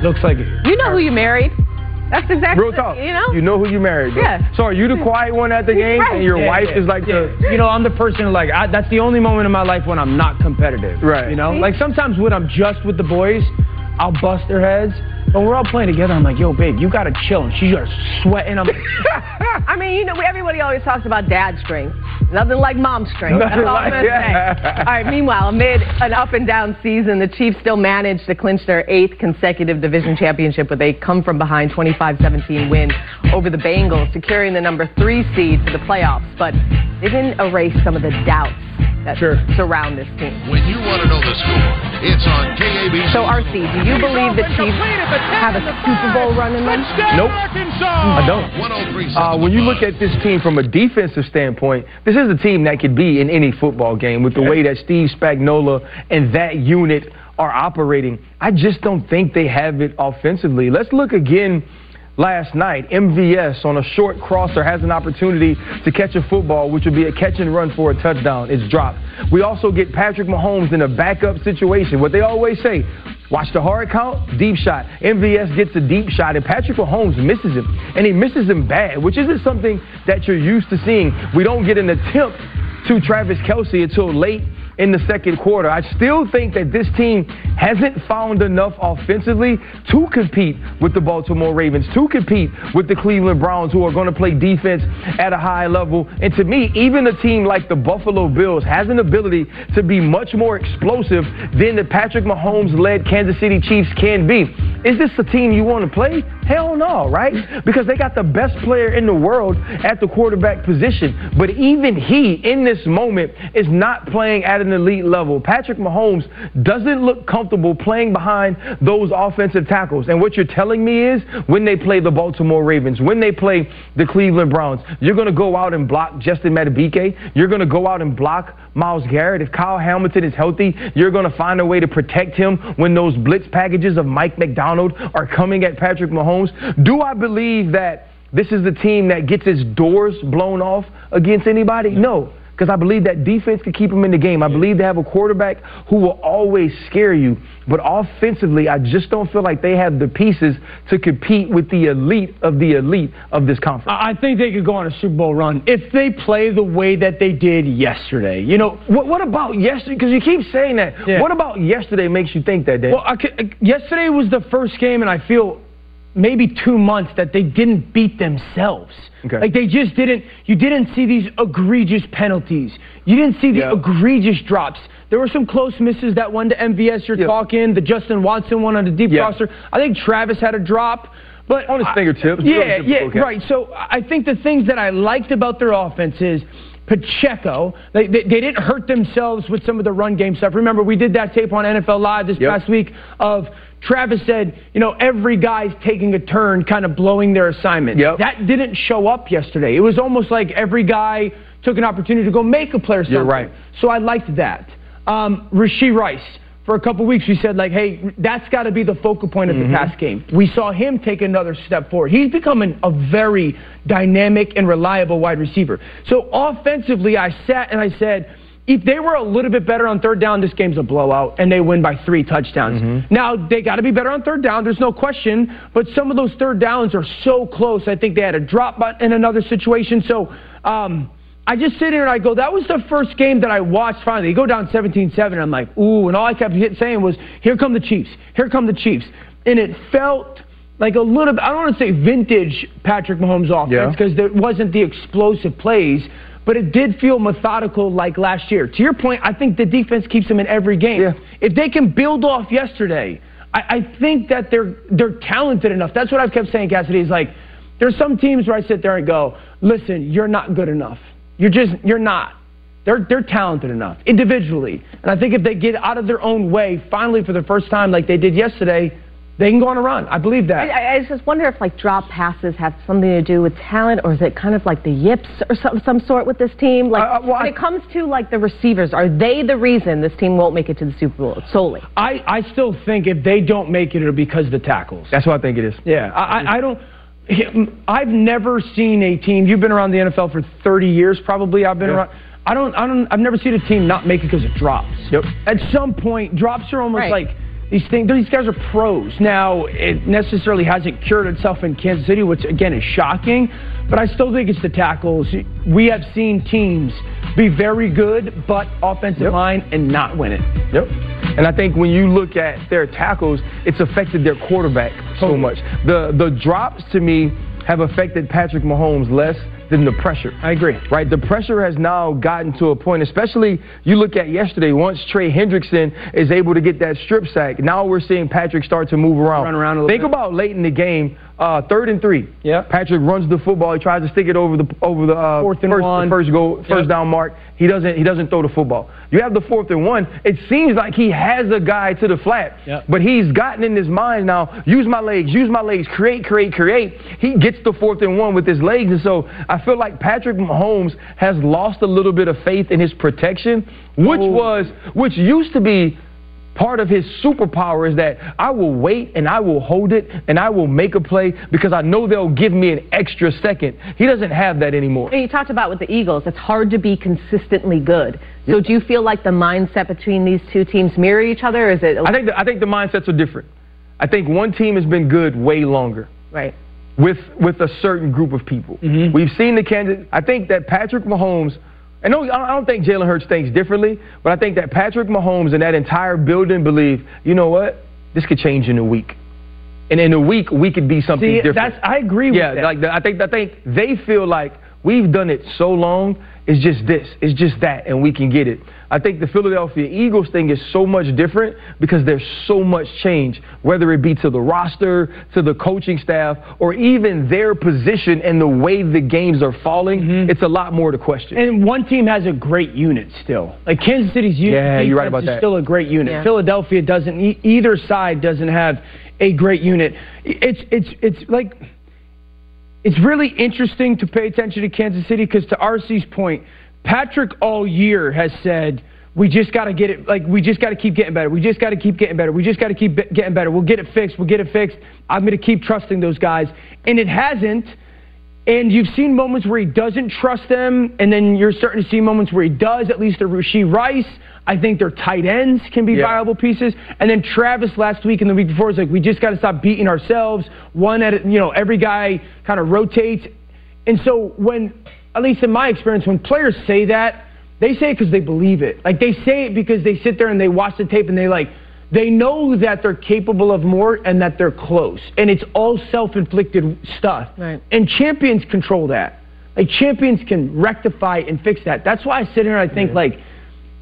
Looks like You know who you married. That's exactly Real talk. You know? You know who you married, bro. Yeah. So are you the quiet one at the game, Right. and your Yeah, wife yeah, is like yeah. the You know, I'm the person like I, that's the only moment in my life when I'm not competitive. Right. You know, like sometimes when I'm just with the boys, I'll bust their heads. But we're all playing together. I'm like, yo, babe, you gotta chill. And she's just sweating. I'm like, I mean, you know, everybody always talks about dad strength. Nothing like mom strength. That's all I'm gonna yeah. say. All right. Meanwhile, amid an up and down season, the Chiefs still managed to clinch their eighth consecutive division championship with a come from behind 25-17 win over the Bengals, securing the number three seed for the playoffs. But they didn't erase some of the doubts that surround this team. When you want to know the score, it's on KABC. So, RC, do you believe the Chiefs have a Super Bowl run in them? Nope. I don't. Uh, when you look at this team from a defensive standpoint, this is a team that could be in any football game with the way that Steve Spagnuolo and that unit are operating. I just don't think they have it offensively. Let's look again last night. MVS on a short crosser has an opportunity to catch a football, which would be a catch and run for a touchdown. It's dropped. We also get Patrick Mahomes in a backup situation. What they always say, watch the hard count, deep shot. MVS gets a deep shot, and Patrick Mahomes misses him. And he misses him bad, which isn't something that you're used to seeing. We don't get an attempt to Travis Kelce until late in the second quarter. I still think that this team hasn't found enough offensively to compete with the Baltimore Ravens, to compete with the Cleveland Browns, who are going to play defense at a high level. And to me, even a team like the Buffalo Bills has an ability to be much more explosive than the Patrick Mahomes led Kansas City Chiefs can be. Is this a team you want to play? Hell no, right? Because they got the best player in the world at the quarterback position. But even he, in this moment, is not playing at an elite level. Patrick Mahomes doesn't look comfortable playing behind those offensive tackles. And what you're telling me is when they play the Baltimore Ravens, when they play the Cleveland Browns, you're going to go out and block Justin Madubuike. You're going to go out and block Myles Garrett. If Kyle Hamilton is healthy, you're going to find a way to protect him when those blitz packages of Mike Macdonald are coming at Patrick Mahomes. Do I believe that this is the team that gets its doors blown off against anybody? No. Because I believe that defense can keep them in the game. I believe they have a quarterback who will always scare you. But offensively, I just don't feel like they have the pieces to compete with the elite of the elite of this conference. I think they could go on a Super Bowl run if they play the way that they did yesterday. You know, What, what about yesterday? Because you keep saying that. Yeah. What about yesterday makes you think that, Dan? Well, I could- uh, yesterday was the first game, and I feel maybe two months that they didn't beat themselves. Okay. Like they just didn't. You didn't see these egregious penalties. You didn't see the Yeah. egregious drops. There were some close misses. That one to MVS you're talking. The Justin Watson one on the deep Yeah. crosser. I think Travis had a drop. But On his I- fingertips, Yeah, yeah, catch. right. So I think the things that I liked about their offense is Pacheco. They, they, they didn't hurt themselves with some of the run game stuff. Remember, we did that tape on NFL Live this Yep. past week of Travis said, you know, every guy's taking a turn, kind of blowing their assignment. Yep. That didn't show up yesterday. It was almost like every guy took an opportunity to go make a player something. You're right. So I liked that. Um, Rashee Rice. For a couple weeks, we said like, "Hey, that's got to be the focal point of Mm-hmm. the pass game." We saw him take another step forward. He's becoming a very dynamic and reliable wide receiver. So offensively, I sat and I said, if they were a little bit better on third down, this game's a blowout, and they win by three touchdowns. Mm-hmm. Now they got to be better on third down. There's no question. But some of those third downs are so close. I think they had a drop in another situation. So. Um, I just sit here and I go, that was the first game that I watched finally. They go down 17 7. I'm like, ooh. And all I kept hit- saying was, here come the Chiefs. Here come the Chiefs. And it felt like a little bit, I don't want to say vintage Patrick Mahomes offense Yeah. because there wasn't the explosive plays, but it did feel methodical like last year. To your point, I think the defense keeps them in every game. Yeah. If they can build off yesterday, I, I think that they're they're talented enough. That's what I've kept saying, Cassidy. Is like there's some teams where I sit there and go, listen, you're not good enough. You're just you're not. They're they're talented enough individually, and I think if they get out of their own way, finally for the first time, like they did yesterday, They can go on a run. I believe that. I, I just wonder if like drop passes have something to do with talent, or is it kind of like the yips or some some sort with this team? Like Uh, when it comes to like the receivers, are they the reason this team won't make it to the Super Bowl solely? I, I still think if they don't make it, it'll be because of the tackles. That's what I think it is. Yeah, I, I- I don't. I've never seen a team. You've been around the NFL for 30 years, probably. I've been Yeah. around. I don't. I don't. I've never seen a team not make it because of drops. Yep. At some point, drops are almost Right. like these things. These guys are pros. Now, it necessarily hasn't cured itself in Kansas City, which again is shocking. But I still think it's the tackles. We have seen teams be very good, but offensive Yep. line and not win it. Yep. And I think when you look at their tackles, it's affected their quarterback so much. The the drops to me have affected Patrick Mahomes less than the pressure. I agree. Right? The pressure has now gotten to a point, especially you look at yesterday, once Trey Hendrickson is able to get that strip sack, now we're seeing Patrick start to move around. Run around a little Think bit. about late in the game, uh, third and three. Yeah. Patrick runs the football. He tries to stick it over the over the uh, Fourth and first, one. first goal, first Yep. down mark. He doesn't he doesn't throw the football. You have the fourth and one. It seems like he has a guy to the flat, Yep. but he's gotten in his mind now. Use my legs, use my legs, create, create, create. He gets the fourth and one with his legs, and so I feel like Patrick Mahomes has lost a little bit of faith in his protection, which oh. was which used to be part of his superpower is that I will wait and I will hold it and I will make a play because I know they'll give me an extra second. He doesn't have that anymore. You talked about with the Eagles, it's hard to be consistently good. So do you feel like the mindset between these two teams mirror each other? Is it I think the, I think the mindsets are different. I think one team has been good way longer right? With with a certain group of people. Mm-hmm. We've seen the Kansas. I think that Patrick Mahomes. And no, I don't- think Jalen Hurts thinks differently, but I think that Patrick Mahomes and that entire building believe, you know what, this could change in a week, and in a week we could be something See, different. that's I agree with yeah, that. like the, I think I think they feel like we've done it so long. It's just this, it's just that, and we can get it. I think the Philadelphia Eagles thing is so much different because there's so much change, whether it be to the roster, to the coaching staff, or even their position and the way the games are falling. Mm-hmm. It's a lot more to question. And one team has a great unit still. Like Kansas City's unit Yeah, you're right about is that. still a great unit. Yeah. Philadelphia doesn't. E- either side doesn't have a great unit. It's it's it's like it's really interesting to pay attention to Kansas City because to RC's point, Patrick all year has said. We just got to get it. Like we just got to keep getting better. We just got to keep getting better. We just got to keep getting better. We'll get it fixed. We'll get it fixed. I'm going to keep trusting those guys, and it hasn't. And you've seen moments where he doesn't trust them, and then you're starting to see moments where he does. At least a Rashee Rice. I think their tight ends can be Yeah. viable pieces. And then Travis last week and the week before was like, we just got to stop beating ourselves. One at a- you know every guy kind of rotates. And so when, at least in my experience, when players say that, they say it because they believe it. Like they say it because they sit there and they watch the tape and they like they know that they're capable of more and that they're close. And it's all self-inflicted stuff. Right. And champions control that. Like champions can rectify and fix that. That's why I sit here and I think like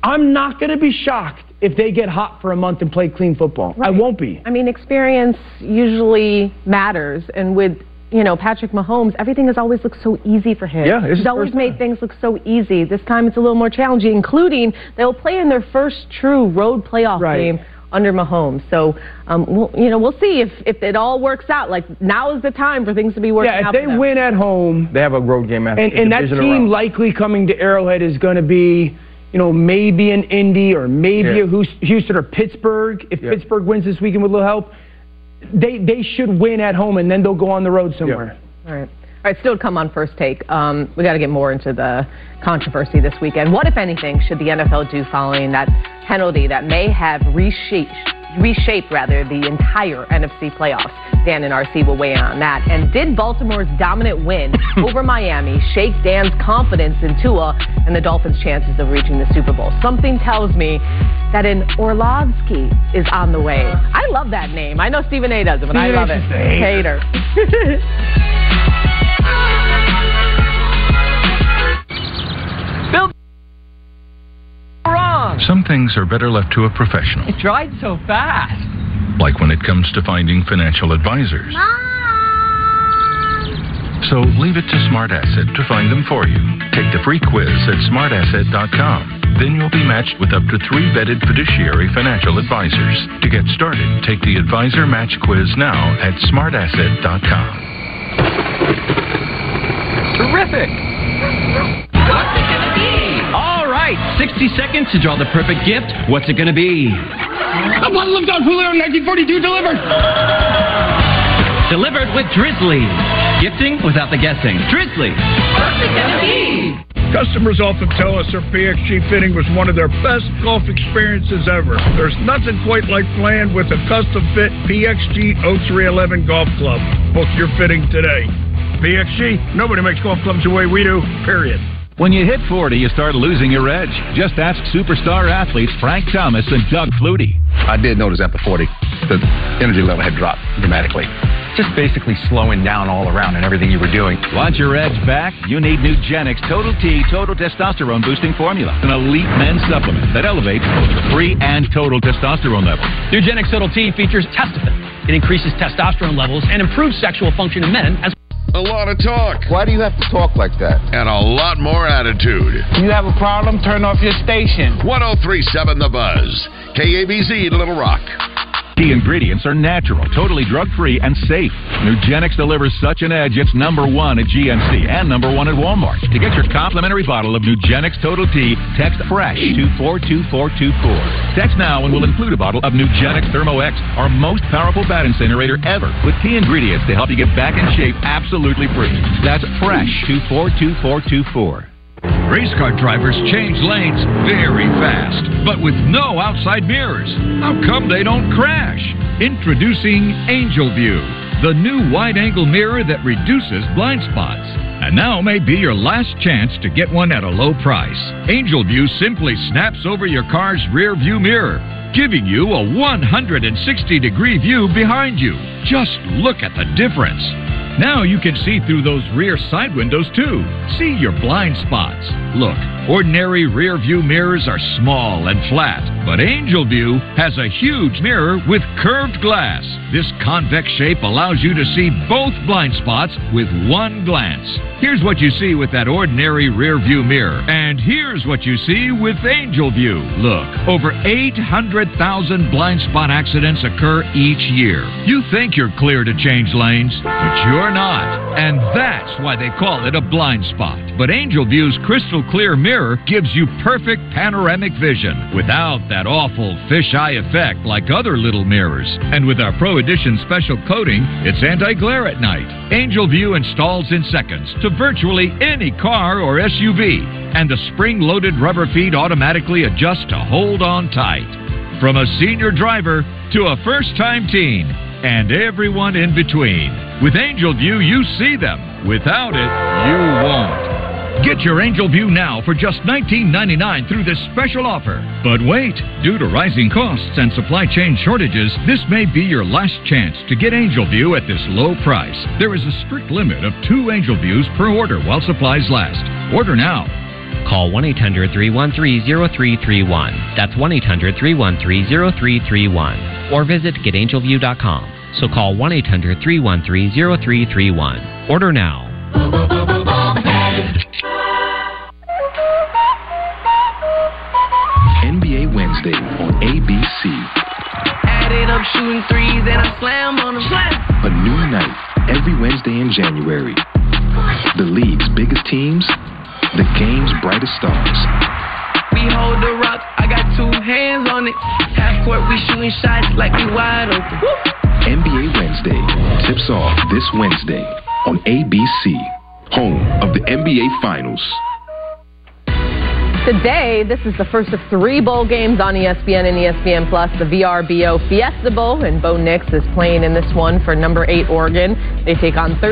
I'm not going to be shocked if they get hot for a month and play clean football. I won't be. I mean, experience usually matters, and with you know Patrick Mahomes, everything has always looked so easy for him. Yeah, is he's always made time. things look so easy. This time it's a little more challenging, including they'll play in their first true road playoff Right. game under Mahomes. So, um, we'll, you know, we'll see if if it all works out. Like now is the time for things to be working out. Yeah, if out. they for them. win at home, They have a road game after and, and that team round. likely coming to Arrowhead is going to be, you know, maybe an Indy or maybe Yeah. a Hous- Houston or Pittsburgh. If Yeah. Pittsburgh wins this weekend with a little help, they they should win at home and then they'll go on the road somewhere. All right. All right, still to come on first take. Um, we got to get more into the controversy this weekend. What, if anything, should the NFL do following that penalty that may have reshaped, reshaped rather, the entire NFC playoffs? Dan and RC will weigh in on that. And did Baltimore's dominant win over Miami shake Dan's confidence in Tua and the Dolphins' chances of reaching the Super Bowl? Something tells me that an Orlovsky is on the way. I love that name. I know Stephen A. doesn't, but I Stephen love A's it. hater. Some things are better left to a professional, It dried so fast. like when it comes to finding financial advisors. So leave it to Smart Asset to find them for you. Take the free quiz at smartasset.com. Then you'll be matched with up to three vetted fiduciary financial advisors. To get started, take the Advisor Match Quiz now at smartasset.com. Terrific! Right, 60 seconds to draw the perfect gift. What's it gonna be? A bottle of Don Julio 1942 delivered. Delivered with Drizzly. Gifting without the guessing. Drizzly. What's it gonna be? Customers often tell us their PXG fitting was one of their best golf experiences ever. There's nothing quite like playing with a custom fit PXG 0311 golf club. Book your fitting today. PXG, nobody makes golf clubs the way we do, period. When you hit 40, you start losing your edge. Just ask superstar athletes Frank Thomas and Doug Flutie. I did notice after 40, the energy level had dropped dramatically. Just basically slowing down all around and everything you were doing. Want your edge back? You need Nugenix Total T Total Testosterone Boosting Formula, an elite men's supplement that elevates both your free and total testosterone levels. Nugenix Total T features testofen. It increases testosterone levels and improves sexual function in men as A lot of talk. Why do you have to talk like that? And a lot more attitude. You have a problem? Turn off your station. 1037 The Buzz. KABZ Little Rock. Key ingredients are natural, totally drug free, and safe. Nugenix delivers such an edge, it's number one at GNC and number one at Walmart. To get your complimentary bottle of Nugenix Total T, text FRESH to 42424. Text now and we'll include a bottle of Nugenix Thermo X, our most powerful bat incinerator ever, with key ingredients to help you get back in shape absolutely free. That's FRESH to 42424. Race car drivers change lanes very fast, but with no outside mirrors. How come they don't crash? Introducing Angel View, the new wide angle mirror that reduces blind spots. And now may be your last chance to get one at a low price. Angel View simply snaps over your car's rear view mirror, giving you a 160 degree view behind you. Just look at the difference. Now you can see through those rear side windows too. See your blind spots. Look, ordinary rear view mirrors are small and flat, but Angel View has a huge mirror with curved glass. This convex shape allows you to see both blind spots with one glance. Here's what you see with that ordinary rear view mirror, and here's what you see with Angel View. Look, over 800,000 blind spot accidents occur each year. You think you're clear to change lanes, but you're not. And that's why they call it a blind spot. But Angel View's crystal clear mirror gives you perfect panoramic vision without that awful fisheye effect like other little mirrors. And with our Pro Edition special coating, it's anti glare at night. Angel View installs in seconds to virtually any car or SUV, and the spring loaded rubber feet automatically adjust to hold on tight. From a senior driver to a first time teen and everyone in between. With Angel View, you see them. Without it, you won't. Get your Angel View now for just $19.99 through this special offer. But wait, due to rising costs and supply chain shortages, this may be your last chance to get Angel View at this low price. There is a strict limit of two Angel Views per order while supplies last. Order now. Call 1 800 313 0331. That's 1 800 313 0331. Or visit getangelview.com. So call 1 800 313 0331. Order now. NBA Wednesday on ABC. Added up shooting threes and I slam on them. Slam. A new night every Wednesday in January. The league's biggest teams, the game's brightest stars. We hold the rock, I got two hands on it. Half court, we shooting shots like we wide open. Woo! NBA Wednesday tips off this Wednesday on ABC, home of the NBA Finals. Today, this is the first of three bowl games on ESPN and ESPN Plus, the VRBO Fiesta Bowl, and Bo Nix is playing in this one for number eight Oregon. They take on